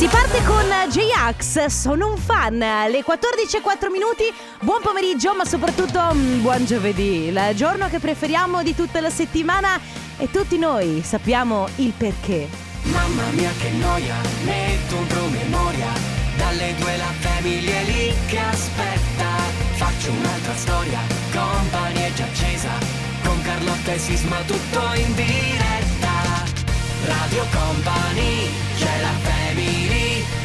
Si parte con J-Ax, sono un fan. Le 14.04 minuti, buon pomeriggio, ma soprattutto mm, buon giovedì, il giorno che preferiamo di tutta la settimana e tutti noi sappiamo il perché. Mamma mia che noia, metto un promemoria. Dalle due la famiglia è lì che aspetta. Faccio un'altra storia, compagnia già accesa. Con Carlotta e Sisma tutto in diretta. Radio Company, c'è la family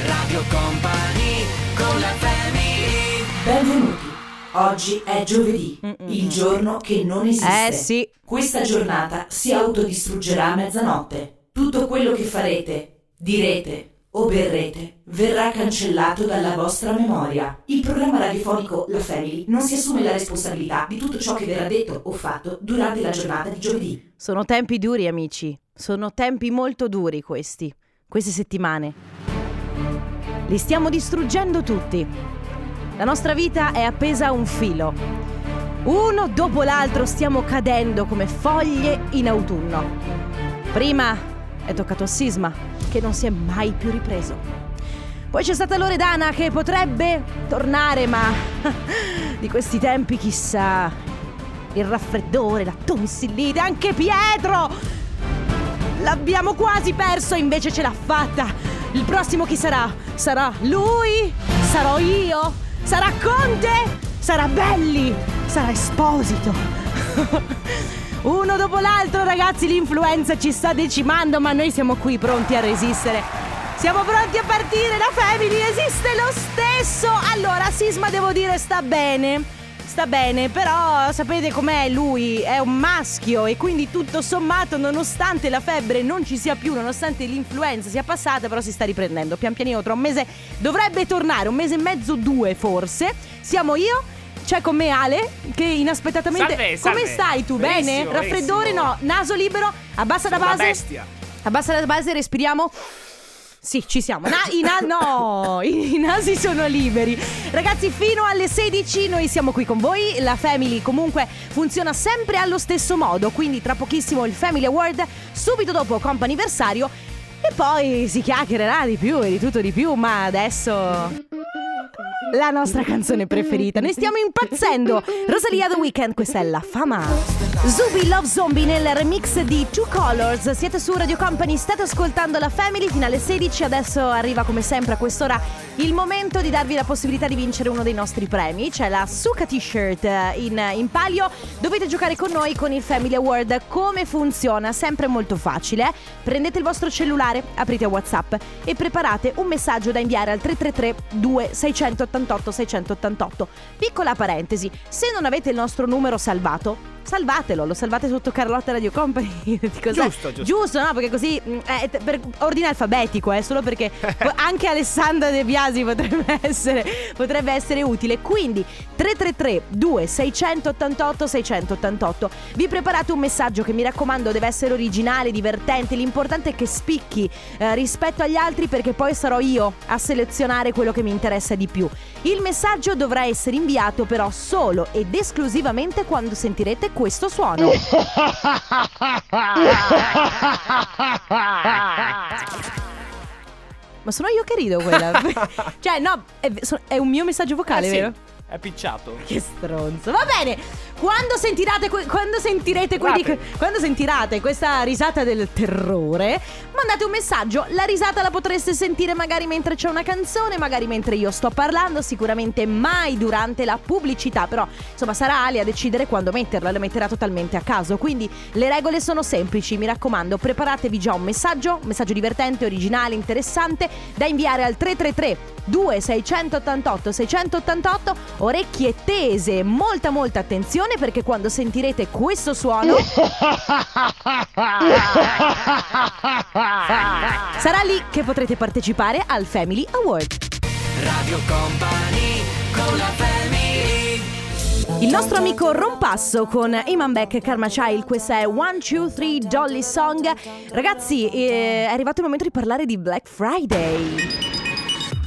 Radio Company, con la family Benvenuti. Oggi è giovedì, il giorno che non esiste. Eh sì. Questa giornata si autodistruggerà a mezzanotte. Tutto quello che farete, direte o berrete verrà cancellato dalla vostra memoria. Il programma radiofonico La Family non si assume la responsabilità di tutto ciò che verrà detto o fatto durante la giornata di giovedì. Sono tempi duri, amici. Sono tempi molto duri questi, queste settimane. Li stiamo distruggendo tutti. La nostra vita è appesa a un filo. Uno dopo l'altro stiamo cadendo come foglie in autunno. Prima è toccato a Sisma, che non si è mai più ripreso. Poi c'è stata Loredana che potrebbe tornare, ma di questi tempi chissà. Il raffreddore, la tonsillite, anche Pietro! L'abbiamo quasi perso, invece ce l'ha fatta. Il prossimo chi sarà? Sarà lui? Sarò io? Sarà Conte? Sarà Belli? Sarà Esposito? Uno dopo l'altro, ragazzi, l'influenza ci sta decimando, ma noi siamo qui pronti a resistere. Siamo pronti a partire, la family esiste lo stesso. Allora, Sisma devo dire sta bene. Sta bene, però sapete com'è lui? È un maschio e quindi tutto sommato, nonostante la febbre non ci sia più, nonostante l'influenza sia passata, però si sta riprendendo. Pian pianino tra un mese dovrebbe tornare, un mese e mezzo, due forse. Siamo io, c'è con me Ale che inaspettatamente... Salve, salve. Come stai tu? Bene? Raffreddore? benissimo. No, naso libero, abbassa la Sono una base. bestia. Abbassa la base, respiriamo. Sì, ci siamo. Na- i, na- no, i, nasi sono liberi. Ragazzi, fino alle 16 noi siamo qui con voi. La Family comunque funziona sempre allo stesso modo. Quindi tra pochissimo il Family Award, subito dopo comp'anniversario. E poi si chiacchiererà di più e di tutto di più. Ma adesso. La nostra canzone preferita. Noi stiamo impazzendo. Rosalia The Weeknd, questa è la fama. Zubi Love Zombie nel remix di Two Colors. Siete su Radio Company, state ascoltando la Family fino alle 16. Adesso arriva come sempre a quest'ora il momento di darvi la possibilità di vincere uno dei nostri premi. C'è la Suka T-shirt eh, in, in palio. Dovete giocare con noi con il Family Award. Come funziona? Sempre molto facile. Prendete il vostro cellulare, aprite WhatsApp e preparate un messaggio da inviare al 333 2688 688. Piccola parentesi, se non avete il nostro numero salvato, salvatelo, lo salvate sotto Carlotta Radio Company. Cos'è? Giusto, giusto. Giusto, no? Perché così t- per ordine alfabetico, eh, solo perché anche Alessandra De Biasi potrebbe essere, potrebbe essere utile. Quindi 333 2688 688. Vi preparate un messaggio che mi raccomando deve essere originale, divertente. L'importante è che spicchi eh, rispetto agli altri perché poi sarò io a selezionare quello che mi interessa di più. Il messaggio dovrà essere inviato però solo ed esclusivamente quando sentirete questo suono. Ma sono io che rido quella. cioè, no, è, è un mio messaggio vocale, Eh sì, vero? È picciato. Che stronzo. Va bene. Quando sentirate que- quando sentirete Guardate. quando sentirate questa risata del terrore, mandate un messaggio. La risata la potreste sentire magari mentre c'è una canzone, magari mentre io sto parlando, sicuramente mai durante la pubblicità, però insomma sarà Ali a decidere quando metterla, la metterà totalmente a caso. Quindi le regole sono semplici, mi raccomando, preparatevi già un messaggio, un messaggio divertente, originale, interessante da inviare al 333 2688 688 orecchie tese molta molta attenzione perché quando sentirete questo suono sarà lì che potrete partecipare al Family Award Radio Company, con la family il nostro amico Rompasso con Iman Beck Karma Child, questa è One, Two, Three Jolly Song. Ragazzi, eh, è arrivato il momento di parlare di Black Friday.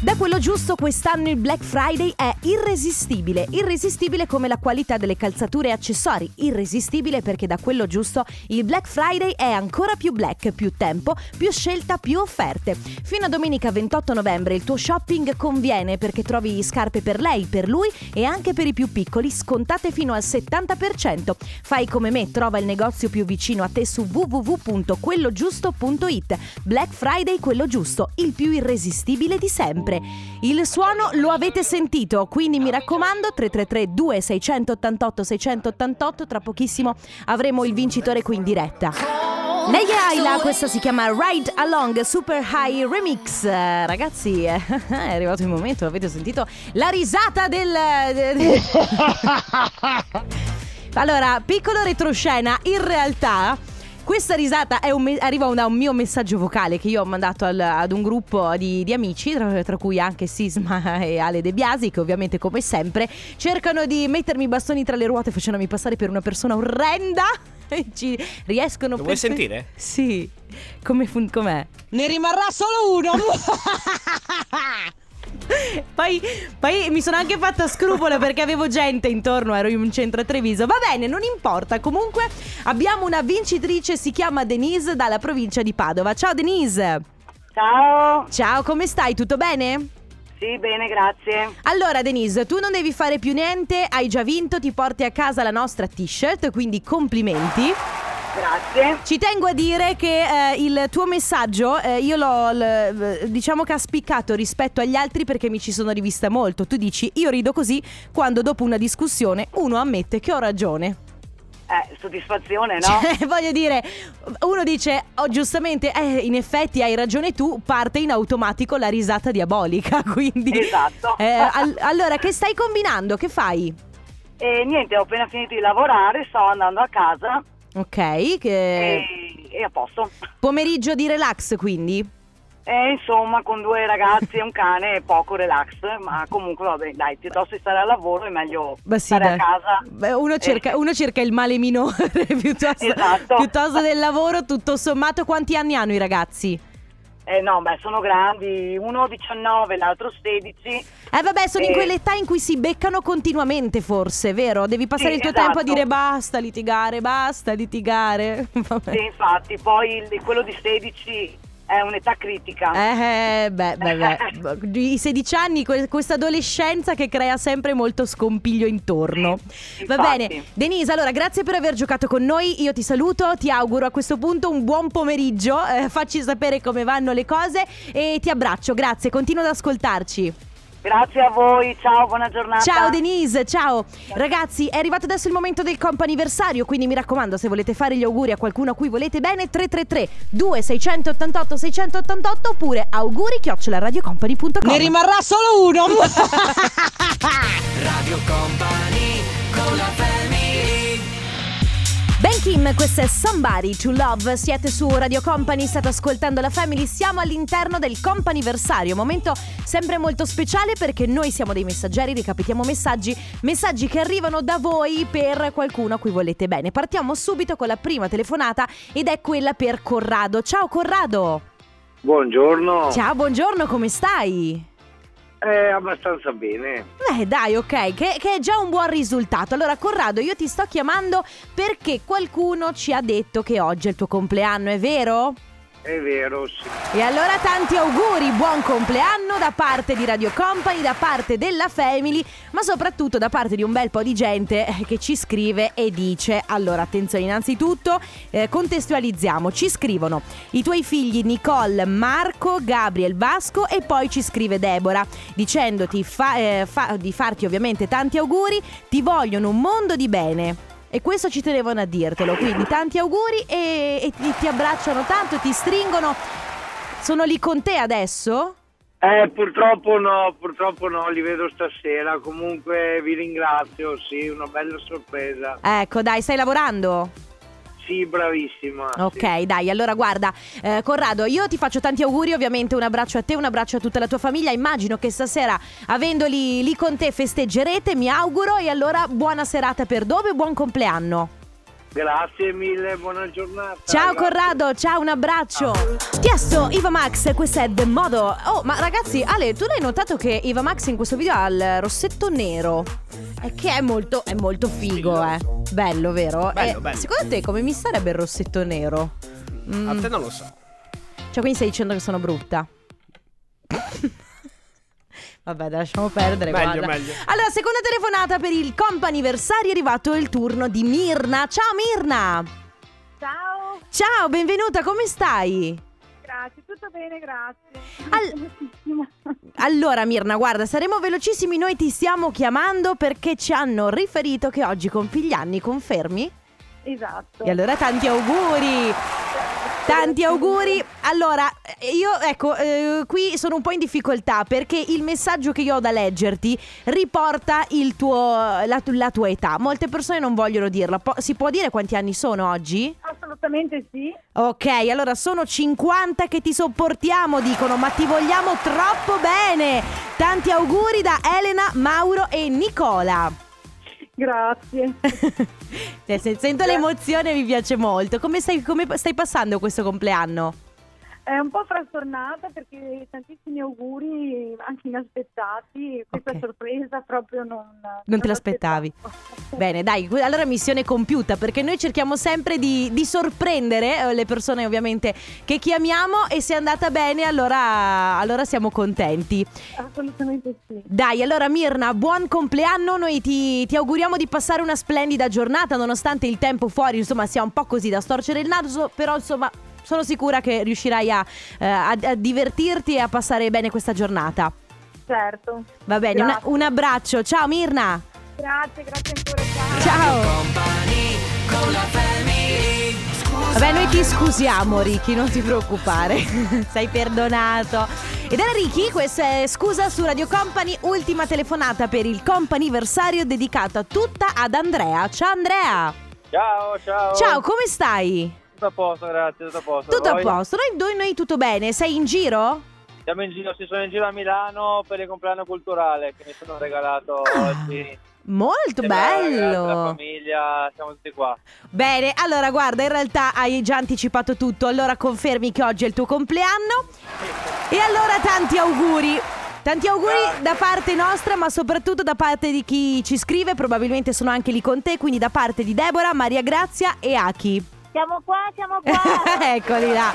Da quello giusto quest'anno il Black Friday è irresistibile, irresistibile come la qualità delle calzature e accessori, irresistibile perché da quello giusto il Black Friday è ancora più black, più tempo, più scelta, più offerte. Fino a domenica 28 novembre il tuo shopping conviene perché trovi scarpe per lei, per lui e anche per i più piccoli scontate fino al 70%. Fai come me, trova il negozio più vicino a te su www.quellogiusto.it. Black Friday quello giusto, il più irresistibile di sempre. Il suono lo avete sentito, quindi mi raccomando 333 2688 688 tra pochissimo avremo il vincitore qui in diretta. Lei è Ayla, questa si chiama Ride Along Super High Remix. Ragazzi, è arrivato il momento, avete sentito la risata del... allora, piccolo retroscena, in realtà questa risata è un me- arriva da un mio messaggio vocale che io ho mandato al- ad un gruppo di, di amici, tra, tra cui anche Sisma e Ale De Biasi, che ovviamente come sempre cercano di mettermi i bastoni tra le ruote facendomi passare per una persona orrenda. E Ci riescono Lo vuoi per- sentire? Sì. Come fun- com'è? Ne rimarrà solo uno. Poi, poi mi sono anche fatta scrupolo perché avevo gente intorno, ero in un centro a Treviso. Va bene, non importa. Comunque abbiamo una vincitrice, si chiama Denise dalla provincia di Padova. Ciao Denise. Ciao. Ciao, come stai? Tutto bene? Sì, bene, grazie. Allora Denise, tu non devi fare più niente, hai già vinto, ti porti a casa la nostra t-shirt, quindi complimenti. Grazie. Ci tengo a dire che eh, il tuo messaggio eh, io l'ho l- diciamo che ha spiccato rispetto agli altri perché mi ci sono rivista molto. Tu dici io rido così quando dopo una discussione uno ammette che ho ragione. Eh, soddisfazione, no? Cioè, voglio dire, uno dice oh, giustamente, eh, in effetti hai ragione tu, parte in automatico la risata diabolica. Quindi, Esatto. Eh, al- allora, che stai combinando? Che fai? E niente, ho appena finito di lavorare, sto andando a casa Ok, che e, e a posto. pomeriggio di relax quindi. E insomma, con due ragazzi e un cane è poco relax, ma comunque vabbè, dai, piuttosto di stare al lavoro è meglio Beh, sì, stare dai. a casa. Beh, uno, cerca, Eh, uno cerca il male minore piuttosto, Esatto. piuttosto del lavoro, tutto sommato. Quanti anni hanno i ragazzi? Eh no, beh, sono grandi, uno 19, l'altro 16. Eh vabbè, sono in Eh. quell'età in cui si beccano continuamente, forse, vero? Devi passare Sì, il tuo tempo a esatto. dire basta litigare, basta litigare. Vabbè. Sì, infatti, poi quello di 16 è un'età critica. Eh, beh, beh, beh. I 16 anni, que- questa adolescenza che crea sempre molto scompiglio intorno. Sì, Va bene, Denise, allora grazie per aver giocato con noi. Io ti saluto, ti auguro a questo punto un buon pomeriggio. eh, facci sapere come vanno le cose e ti abbraccio. Grazie, continua ad ascoltarci. Grazie a voi, ciao, buona giornata. Ciao Denise, ciao. Ragazzi, è arrivato adesso il momento del comp'anniversario, quindi mi raccomando, se volete fare gli auguri a qualcuno a cui volete bene, 333 2688 688 oppure auguri radiocompany.com. Ne rimarrà solo uno. Radio Company con la family Ben Kim, questo è Somebody to Love. Siete su Radio Company, state ascoltando la Family. Siamo all'interno del comp'anniversario, momento sempre molto speciale perché noi siamo dei messaggeri, ricapitiamo messaggi, messaggi che arrivano da voi per qualcuno a cui volete bene. Partiamo subito con la prima telefonata ed è quella per Corrado. Ciao Corrado! Buongiorno. Ciao, buongiorno, come stai? Eh, abbastanza bene. Eh dai, ok, che, che è già un buon risultato. Allora, Corrado, io ti sto chiamando perché qualcuno ci ha detto che oggi è il tuo compleanno, è vero? È vero, sì. E allora tanti auguri, buon compleanno da parte di Radio Company, da parte della Family, ma soprattutto da parte di un bel po' di gente eh, che ci scrive e dice, allora attenzione innanzitutto, eh, contestualizziamo, ci scrivono i tuoi figli Nicole, Marco, Gabriel, Vasco e poi ci scrive Deborah dicendoti fa- eh, fa- di farti ovviamente tanti auguri, ti vogliono un mondo di bene. E questo ci tenevano a dirtelo, quindi tanti auguri e, e ti, ti abbracciano tanto, ti stringono. Sono lì con te adesso? Eh, purtroppo no, purtroppo no, li vedo stasera. Comunque vi ringrazio, sì, una bella sorpresa. Ecco, dai, stai lavorando? Sì, bravissima. Ok, sì. dai, allora guarda, eh, Corrado, io ti faccio tanti auguri, ovviamente un abbraccio a te, un abbraccio a tutta la tua famiglia. Immagino che stasera, avendoli lì con te, festeggerete, mi auguro. E allora buona serata per dove? Buon compleanno. Grazie mille, buona giornata. Ciao Grazie. Corrado, ciao, un abbraccio. Tiesto, Iva Max, questo è The Modo. Oh, ma ragazzi, Ale, tu l'hai notato che Iva Max in questo video ha il rossetto nero? E che è molto, è molto figo, eh. Bello, vero? Bello, Eh, bello. Secondo te come mi starebbe il rossetto nero? Mm, A te non lo so. Cioè, quindi stai dicendo che sono brutta? Vabbè, lasciamo perdere. Meglio, guarda. meglio. Allora, seconda telefonata per il comp'anniversario è arrivato il turno di Mirna. Ciao Mirna! Ciao, Ciao, benvenuta, come stai? grazie, tutto bene, grazie. Al- Benissimo. Allora Mirna, guarda, saremo velocissimi, noi ti stiamo chiamando perché ci hanno riferito che oggi compi gli anni, confermi? Esatto. E allora tanti auguri! Tanti auguri. Allora, eh, io ecco, eh, qui sono un po' in difficoltà perché il messaggio che io ho da leggerti riporta il tuo, la, la tua età. Molte persone non vogliono dirla. Po- si può dire quanti anni sono oggi? Assolutamente sì. Ok, allora sono 50 che ti sopportiamo, dicono, ma ti vogliamo troppo bene. Tanti auguri da Elena, Mauro e Nicola. Grazie. Se- Sento l'emozione, mi piace molto. Come stai, come stai passando questo compleanno? È un po' frastornata perché tantissimi auguri, anche inaspettati. Questa Ok. sorpresa proprio non... Non te l'aspettavi. Bene, dai, allora missione compiuta perché noi cerchiamo sempre di, di sorprendere eh, le persone ovviamente che chiamiamo e se è andata bene allora, allora siamo contenti. Assolutamente sì. Dai, allora Mirna, buon compleanno, noi ti, ti auguriamo di passare una splendida giornata nonostante il tempo fuori insomma sia un po' così da storcere il naso, però insomma sono sicura che riuscirai a, eh, a- a divertirti e a passare bene questa giornata. Certo. Va bene, una- un abbraccio, ciao Mirna! Grazie, grazie ancora. Ciao. Ciao! Company con la family Scusa Vabbè, noi ti scusiamo, Ricky, non ti preoccupare. Sei perdonato. Ed era Ricky, questa è Scusa su Radio Company, ultima telefonata per il comp'anniversario dedicata tutta ad Andrea. Ciao Andrea! Ciao, ciao. Ciao, come stai? Tutto a posto, grazie, tutto a posto. Tutto a Voi? posto, noi, noi, noi tutto bene. Sei in giro? Siamo in giro, si sono in giro a Milano per il compleanno culturale che mi sono regalato Ah, oggi. Molto alla ragazza, La bello. famiglia, siamo tutti qua. Bene, allora guarda, in realtà hai già anticipato tutto, allora confermi che oggi è il tuo compleanno. E allora tanti auguri. Tanti auguri da parte nostra, ma soprattutto da parte di chi ci scrive, probabilmente sono anche lì con te, quindi da parte di Deborah, Maria Grazia e Aki. Siamo qua, siamo qua. Eccoli là,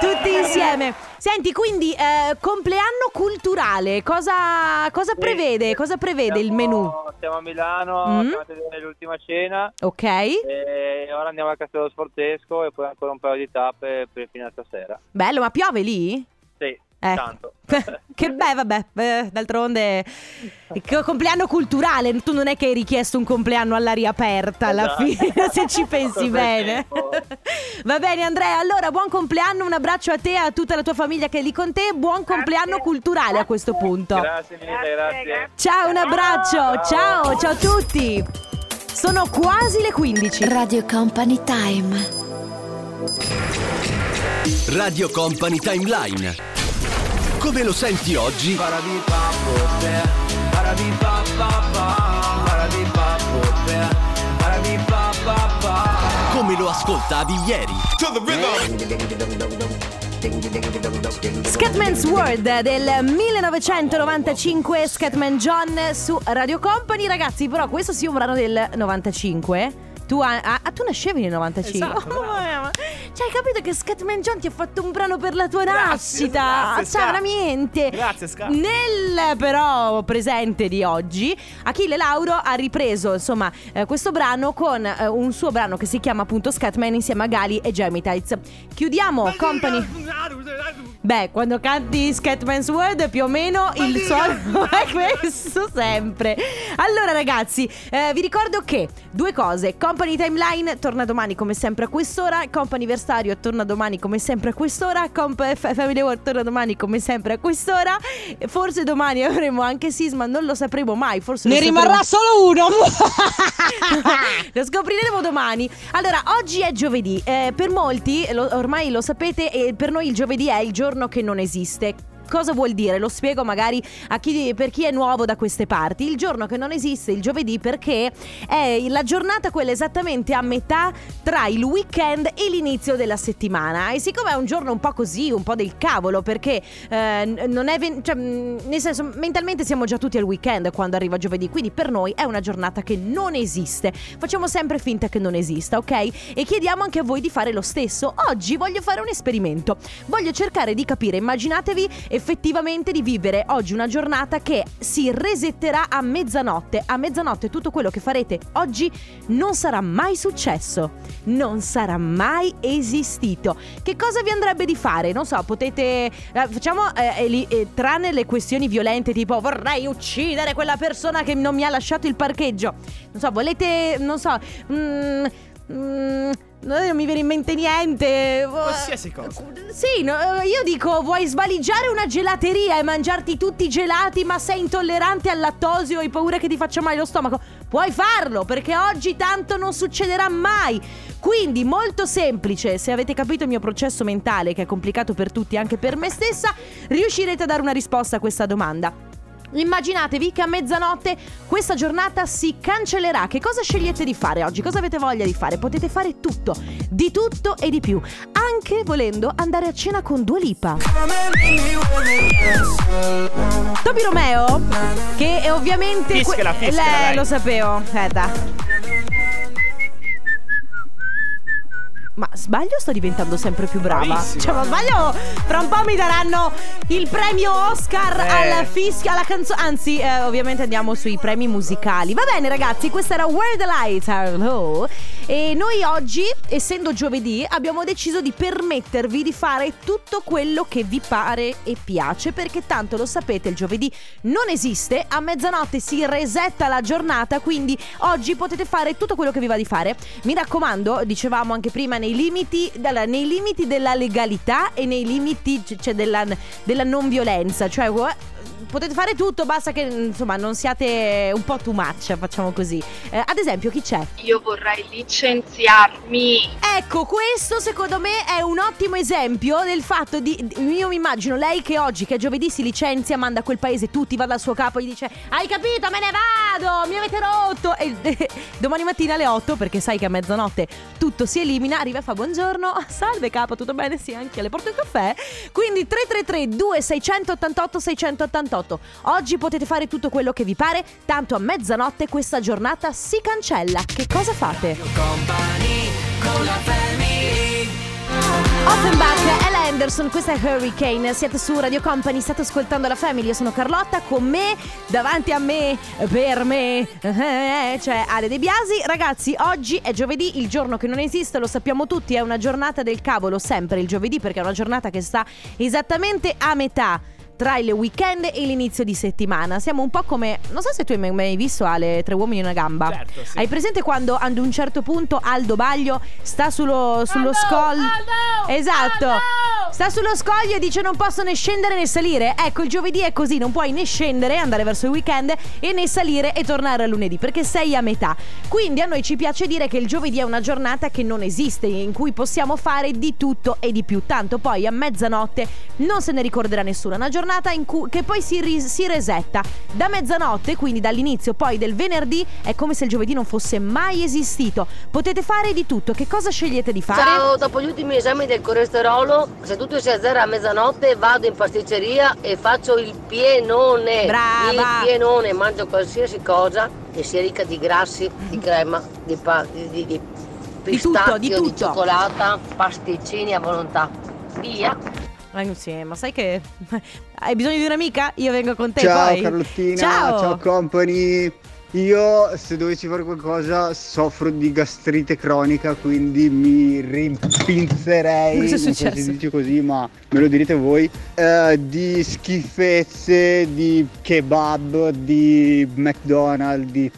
tutti insieme. Senti, quindi eh, compleanno culturale, cosa, cosa prevede? Cosa prevede il Siamo- menù? Siamo a Milano, Mm. siamo a vedere l'ultima cena Ok. e ora andiamo al Castello Sforzesco e poi ancora un paio di tappe per il fine stasera. Bello, ma piove lì? Eh. tanto. che beh, vabbè, eh, d'altronde compleanno culturale, tu non è che hai richiesto un compleanno all'aria aperta alla Esatto. fine, se ci pensi bene. Va bene Andrea, allora buon compleanno, un abbraccio a te e a tutta la tua famiglia che è lì con te, buon compleanno culturale a questo punto. Grazie mille, grazie. Ciao, un abbraccio, ciao, ciao a tutti. Sono quasi le 15. Radio Company Time. Radio Company Timeline. Come lo senti oggi? Come lo ascoltavi ieri? Scatman's World del 1995 Scatman John su Radio Company ragazzi però questo sì è un brano del 95 tu, ah, ah, tu nascevi nel 95 Esatto. Cioè hai capito che Scatman John ti ha fatto un brano per la tua Grazie, nascita grazie, Cioè Scat. veramente Grazie, Scat. Nel però presente di oggi Achille Lauro ha ripreso insomma eh, questo brano con eh, un suo brano che si chiama appunto Scatman insieme a Gali e Tights Chiudiamo Company Beh, quando canti Scatman's World più o meno il suono è questo sempre. Allora ragazzi, eh, vi ricordo che due cose, Company Timeline torna domani come sempre a quest'ora, Companiversario torna domani come sempre a quest'ora, Comp Family World torna domani come sempre a quest'ora, forse domani avremo anche Sisma, non lo sapremo mai, forse Ne rimarrà sapremo- solo uno. lo scopriremo domani. Allora, oggi è giovedì. Eh, per molti, lo- ormai lo sapete, e per noi il giovedì è il giorno che non esiste. Cosa vuol dire? Lo spiego magari a chi, per chi è nuovo da queste parti. Il giorno che non esiste il giovedì perché è la giornata quella esattamente a metà tra il weekend e l'inizio della settimana. E siccome è un giorno un po' così, un po' del cavolo, perché eh, non è. ven- cioè, nel senso, mentalmente siamo già tutti al weekend quando arriva giovedì. Quindi per noi è una giornata che non esiste. Facciamo sempre finta che non esista, ok? E chiediamo anche a voi di fare lo stesso. Oggi voglio fare un esperimento. Voglio cercare di capire, immaginatevi effettivamente di vivere oggi una giornata che si resetterà a mezzanotte. A mezzanotte tutto quello che farete oggi non sarà mai successo, non sarà mai esistito. Che cosa vi andrebbe di fare? Non so, potete... eh, facciamo, eh, eli- eh, tranne le questioni violente tipo vorrei uccidere quella persona che non mi ha lasciato il parcheggio. Non so, volete... Non so... mm, mm, non mi viene in mente niente. Qualsiasi cosa. Sì, no, io dico, vuoi svaligiare una gelateria e mangiarti tutti i gelati, ma sei intollerante al lattosio e hai paura che ti faccia male lo stomaco? Puoi farlo, perché oggi tanto non succederà mai. Quindi, molto semplice, se avete capito il mio processo mentale, che è complicato per tutti, anche per me stessa, riuscirete a dare una risposta a questa domanda. Immaginatevi che a mezzanotte questa giornata si cancellerà. Che cosa scegliete di fare oggi? Cosa avete voglia di fare? Potete fare tutto, di tutto e di più. Anche volendo andare a cena con Dua Lipa. Toby Romeo, che è ovviamente... Fischela, fischela, Lei, dai. lo sapevo. Aspetta. Ma sbaglio sto diventando sempre più brava? Bravissima. Cioè, ma sbaglio? Fra un po' mi daranno il premio Oscar Eh. alla fischia, alla canzone. Anzi, eh, ovviamente andiamo sui premi musicali. Va bene, ragazzi, questa era Where the Lights Are Low. E noi oggi, essendo giovedì, abbiamo deciso di permettervi di fare tutto quello che vi pare e piace. Perché tanto lo sapete, il giovedì non esiste. A mezzanotte si resetta la giornata. Quindi oggi potete fare tutto quello che vi va di fare. Mi raccomando, dicevamo anche prima, nei limiti, nei limiti della legalità e nei limiti cioè, della, della non violenza. Cioè, potete fare tutto, basta che insomma non siate un po' too much, facciamo così. Eh, ad esempio, chi c'è? Io vorrei licenziarmi. Ecco, questo secondo me è un ottimo esempio del fatto di. Io mi immagino lei che oggi, che è giovedì, si licenzia, manda a quel paese tutti, va dal suo capo e gli dice: Hai capito, me ne vado, mi avete rotto. E domani mattina alle 8, perché sai che a mezzanotte tutto si elimina, arriva e fa buongiorno. "Ah, Salve capo, tutto bene? Sì, anche le porto il caffè. Quindi 333 2688 688. Oggi potete fare tutto quello che vi pare, tanto a mezzanotte questa giornata si cancella. Che cosa fate? Offenbach, Ella Anderson, questa è Hurricane, siete su Radio Company, state ascoltando la Family, io sono Carlotta, con me, davanti a me, per me, c'è Ale De Biasi. Ragazzi, oggi è giovedì, il giorno che non esiste, lo sappiamo tutti, è una giornata del cavolo, sempre il giovedì, perché è una giornata che sta esattamente a metà tra il weekend e l'inizio di settimana. Siamo un po' come. Non so se tu hai mai visto Ale, tre uomini e una gamba. Certo, sì. Hai presente quando ad un certo punto Aldo Baglio sta sullo, sullo scoglio. Esatto. Sta sullo scoglio e dice non posso né scendere né salire. Ecco, il giovedì è così, non puoi né scendere, andare verso il weekend e né salire e tornare a lunedì, perché sei a metà. Quindi a noi ci piace dire che il giovedì è una giornata che non esiste, in cui possiamo fare di tutto e di più. Tanto poi a mezzanotte non se ne ricorderà nessuno. È una giornata in cui che poi si, ri- si resetta. Da mezzanotte, quindi dall'inizio poi del venerdì, è come se il giovedì non fosse mai esistito. Potete fare di tutto. Che cosa scegliete di fare? Ciao, dopo gli ultimi esami del colesterolo, se tutto si azzera a mezzanotte, vado in pasticceria e faccio il pienone. Brava. Il pienone, mangio qualsiasi cosa che sia ricca di grassi, di crema, di, pa- di, di, di pistacchio, di tutto. cioccolata, pasticcini a volontà. Via. Eh, sì, ma sai che hai bisogno di un'amica? Io vengo con te Ciao poi. Carlottina, Ciao. ciao. company. Io se dovessi fare qualcosa soffro di gastrite cronica, quindi mi rimpinzerei, Cosa è non so se si dice così, ma me lo direte voi, eh, di schifezze, di kebab, di McDonald's, di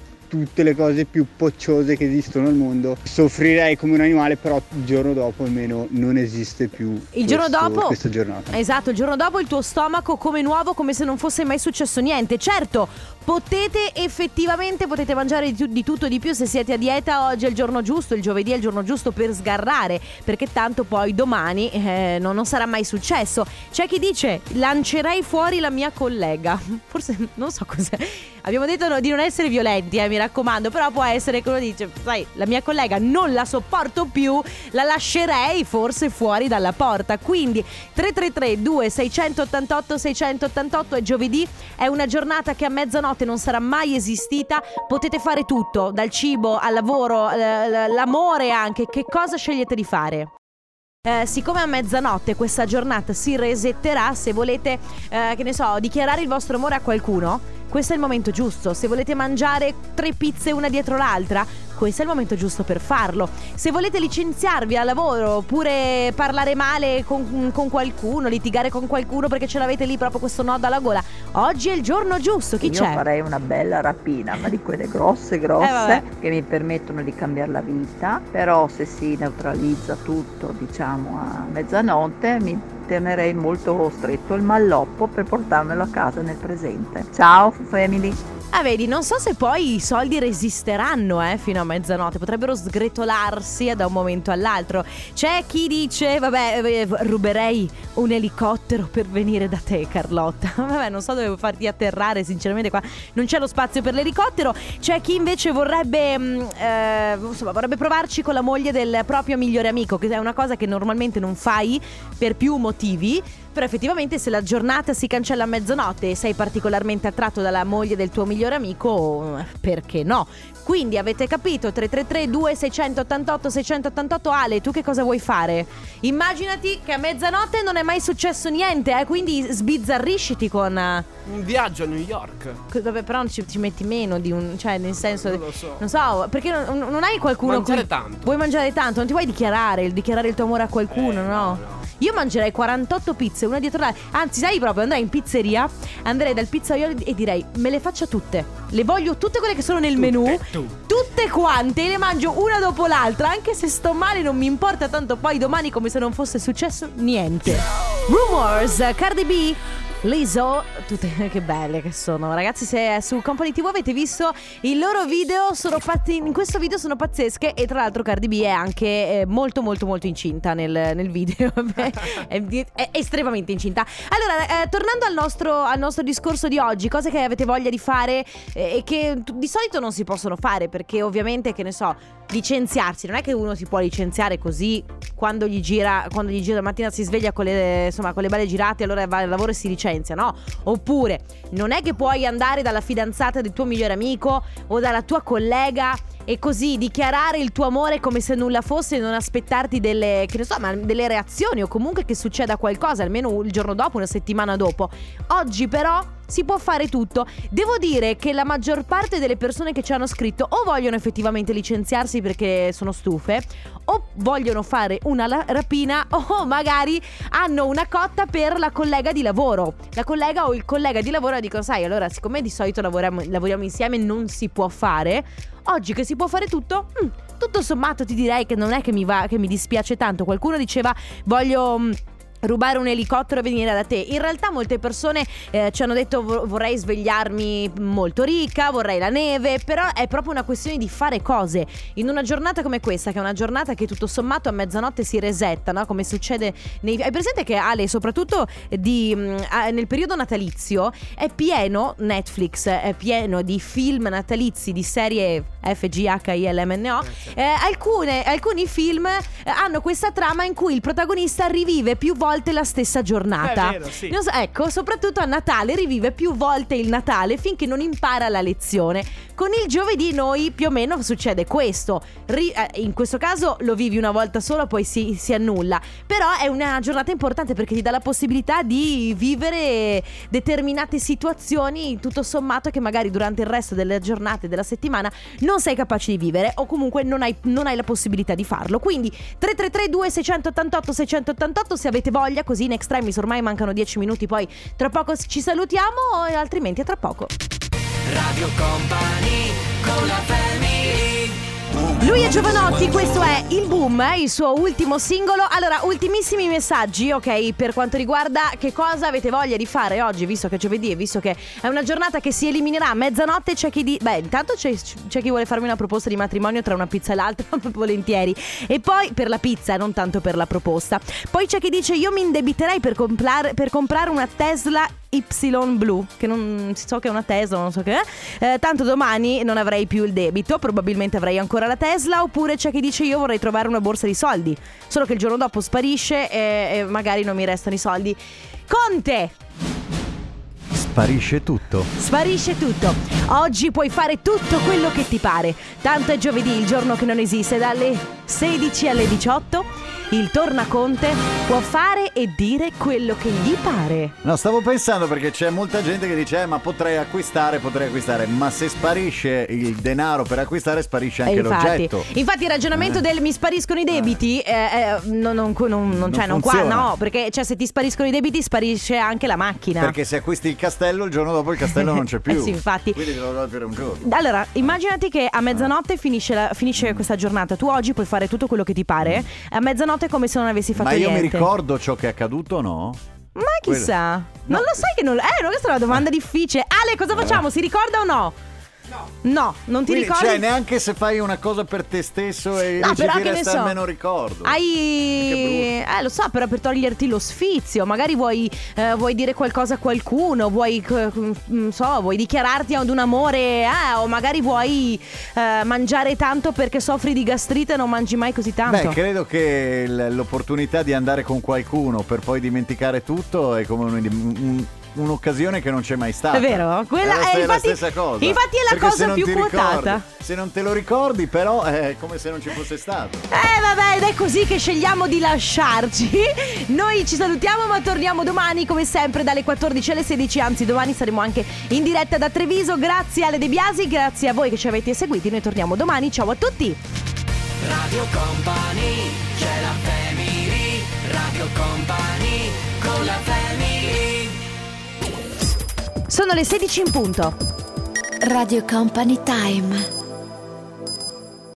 tutte le cose più pocciose che esistono al mondo. Soffrirei come un animale, però il giorno dopo almeno non esiste più Il giorno questo- dopo questa giornata. Esatto, il giorno dopo il tuo stomaco come nuovo, come se non fosse mai successo niente. Certo, potete effettivamente potete mangiare di, tu- di tutto e di più se siete a dieta. Oggi è il giorno giusto, il giovedì è il giorno giusto per sgarrare, perché tanto poi domani eh, non, non sarà mai successo. C'è chi dice "Lancerei fuori la mia collega". Forse non so cos'è. Abbiamo detto di non essere violenti, eh, mi raccomando, però può essere che uno dice, sai, la mia collega non la sopporto più, la lascerei forse fuori dalla porta. Quindi 333 2688 688 è giovedì, è una giornata che a mezzanotte non sarà mai esistita, potete fare tutto, dal cibo al lavoro, l'amore anche, che cosa scegliete di fare? Eh, siccome a mezzanotte questa giornata si resetterà, se volete, eh, che ne so, dichiarare il vostro amore a qualcuno, questo è il momento giusto. Se volete mangiare tre pizze una dietro l'altra, questo è il momento giusto per farlo. Se volete licenziarvi al lavoro oppure parlare male con, con qualcuno, litigare con qualcuno perché ce l'avete lì proprio questo nodo alla gola, oggi è il giorno giusto. Chi Io c'è? farei una bella rapina, ma di quelle grosse grosse Eh, che mi permettono di cambiare la vita, però se si neutralizza tutto, diciamo a mezzanotte, mi tenerei molto stretto il malloppo per portarmelo a casa nel presente. Ciao family! Ah, vedi, non so se poi i soldi resisteranno eh, fino a mezzanotte, potrebbero sgretolarsi da un momento all'altro. C'è chi dice, vabbè, eh, ruberei un elicottero per venire da te, Carlotta. Vabbè, non so dove farti atterrare, sinceramente qua non c'è lo spazio per l'elicottero. C'è chi invece vorrebbe, mh, eh, insomma, vorrebbe provarci con la moglie del proprio migliore amico, che è una cosa che normalmente non fai per più motivi. Però effettivamente se la giornata si cancella a mezzanotte e sei particolarmente attratto dalla moglie del tuo migliore amico, perché no? Quindi avete capito 333 2688 688 Ale, tu che cosa vuoi fare? Immaginati che a mezzanotte non è mai successo niente, eh, quindi sbizzarrisciti con eh, Un viaggio a New York. Dove però ci, ci metti meno di un. cioè, nel senso. Non lo so. Non so, perché non, non hai qualcuno. Mangiare cui- tanto. Vuoi mangiare tanto, non ti vuoi dichiarare, il dichiarare il tuo amore a qualcuno, Eh, no? Io mangerei 48 pizze, una dietro l'altra. Anzi, sai proprio, andrei in pizzeria, andrei dal pizzaiolo e direi: me le faccia tutte. Le voglio tutte quelle che sono nel menù. Tutte quante le mangio una dopo l'altra. Anche se sto male, non mi importa tanto poi domani come se non fosse successo niente. Rumors, Cardi B. Lizzo, tutte che belle che sono. Ragazzi se su Company TV avete visto Il loro video sono pazzi In questo video sono pazzesche E tra l'altro Cardi B è anche eh, molto molto molto incinta Nel, nel video. È, è estremamente incinta. Allora eh, tornando al nostro, al nostro discorso di oggi Cose che avete voglia di fare eh, E che di solito non si possono fare Perché ovviamente che ne so Licenziarsi Non è che uno si può licenziare così Quando gli gira Quando gli gira la mattina si sveglia con le, insomma, con le balle girate Allora va al lavoro e si licenzia No Oppure non è che puoi andare dalla fidanzata del tuo migliore amico O dalla tua collega e così dichiarare il tuo amore come se nulla fosse e non aspettarti delle, so, delle reazioni o comunque che succeda qualcosa almeno il giorno dopo, una settimana dopo. Oggi però si può fare tutto. Devo dire che la maggior parte delle persone che ci hanno scritto o vogliono effettivamente licenziarsi perché sono stufe o vogliono fare una la- rapina o magari hanno una cotta per la collega di lavoro. La collega o il collega di lavoro dicono, sai, allora siccome di solito lavoriamo, lavoriamo insieme non si può fare, oggi che si può fare tutto, mm, tutto sommato ti direi che non è che mi va, che mi dispiace tanto. Qualcuno diceva voglio... mm, Rubare un elicottero e venire da te. In realtà molte persone eh, ci hanno detto "Vo- vorrei svegliarmi molto ricca, vorrei la neve, però è proprio una questione di fare cose. In una giornata come questa, che è una giornata che tutto sommato a mezzanotte si resetta, no? come succede nei... Hai presente che Ale, soprattutto di, mm, ah, nel periodo natalizio, è pieno, Netflix è pieno di film natalizi, di serie FGHILMNO, eh, alcune, alcuni film eh, hanno questa trama in cui il protagonista rivive più volte la stessa giornata. È vero, sì. Non so- ecco, soprattutto a Natale rivive più volte il Natale finché non impara la lezione. Con il giovedì noi più o meno succede questo. Ri- eh, in questo caso lo vivi una volta sola, poi si, si annulla. Però è una giornata importante perché ti dà la possibilità di vivere determinate situazioni, tutto sommato, che magari durante il resto delle giornate della settimana non sei capace di vivere o comunque non hai, non hai la possibilità di farlo. Quindi 333 2688 688 se avete voglia, così in extremis ormai mancano 10 minuti, poi tra poco ci salutiamo altrimenti a tra poco. Radio Company con la family Lui è Giovanotti, questo è Il Boom, eh, il suo ultimo singolo. Allora, ultimissimi messaggi, ok, per quanto riguarda che cosa avete voglia di fare oggi, visto che è giovedì e visto che è una giornata che si eliminerà a mezzanotte, c'è chi di... Beh, intanto c'è, c'è chi vuole farmi una proposta di matrimonio tra una pizza e l'altra, volentieri. E poi per la pizza, non tanto per la proposta. Poi c'è chi dice io mi indebiterei per comprare, per comprare una Tesla Y blu, che non so che è una Tesla, non so che è. Eh, tanto domani non avrei più il debito, probabilmente avrei ancora la Tesla, oppure c'è chi dice io vorrei trovare una borsa di soldi, solo che il giorno dopo sparisce e, e magari non mi restano i soldi. Conte! Sparisce tutto. Sparisce tutto. Oggi puoi fare tutto quello che ti pare. Tanto è giovedì, il giorno che non esiste, dalle 16 alle 18. Il tornaconte può fare e dire quello che gli pare. No, stavo pensando perché c'è molta gente che dice eh, ma potrei acquistare, potrei acquistare, ma se sparisce il denaro per acquistare sparisce anche infatti, l'oggetto. infatti il ragionamento Eh. del mi spariscono i debiti eh, eh, non, non- non- non- cioè, non qua no, perché cioè, se ti spariscono i debiti sparisce anche la macchina. Perché se acquisti il castello, il giorno dopo il castello non c'è più. Eh sì, infatti. Quindi te lo do per un giorno. Allora, immaginati che a mezzanotte finisce, la- finisce questa giornata. Tu oggi puoi fare tutto quello che ti pare. A mezzanotte è come se non avessi fatto Ma io mi niente. ricordo ciò che è accaduto o no? Ma chissà. Non lo sai che non. Eh, no, questa è una domanda difficile. Ale, cosa facciamo? Si ricorda o no? No. No, non ti Quindi, ricordi? Cioè, neanche se fai una cosa per te stesso e No, però ti che ne resta so. almeno ricordo. Hai. Eh, lo so, però per toglierti lo sfizio, magari vuoi, eh, vuoi dire qualcosa a qualcuno, vuoi, eh, non so, vuoi dichiararti ad un amore, eh, o magari vuoi eh, mangiare tanto perché soffri di gastrite e non mangi mai così tanto. Beh, credo che l'opportunità di andare con qualcuno per poi dimenticare tutto è come un- un- un'occasione che non c'è mai stata. È vero? Quella è, infatti- la stessa cosa. infatti è la Perché cosa più ti ricordi- quotata. se non te lo ricordi, però è come se non ci fosse stato. Eh vabbè, ed è così che scegliamo di lasciarci. Noi ci salutiamo, ma torniamo domani come sempre dalle 14 alle 16. Anzi, domani saremo anche in diretta da Treviso. Grazie alle De Biasi, grazie a voi che ci avete seguiti. Noi torniamo domani. Ciao a tutti. Radio Company c'è la family Radio Company Sono le 16 in punto. Radio Company Time.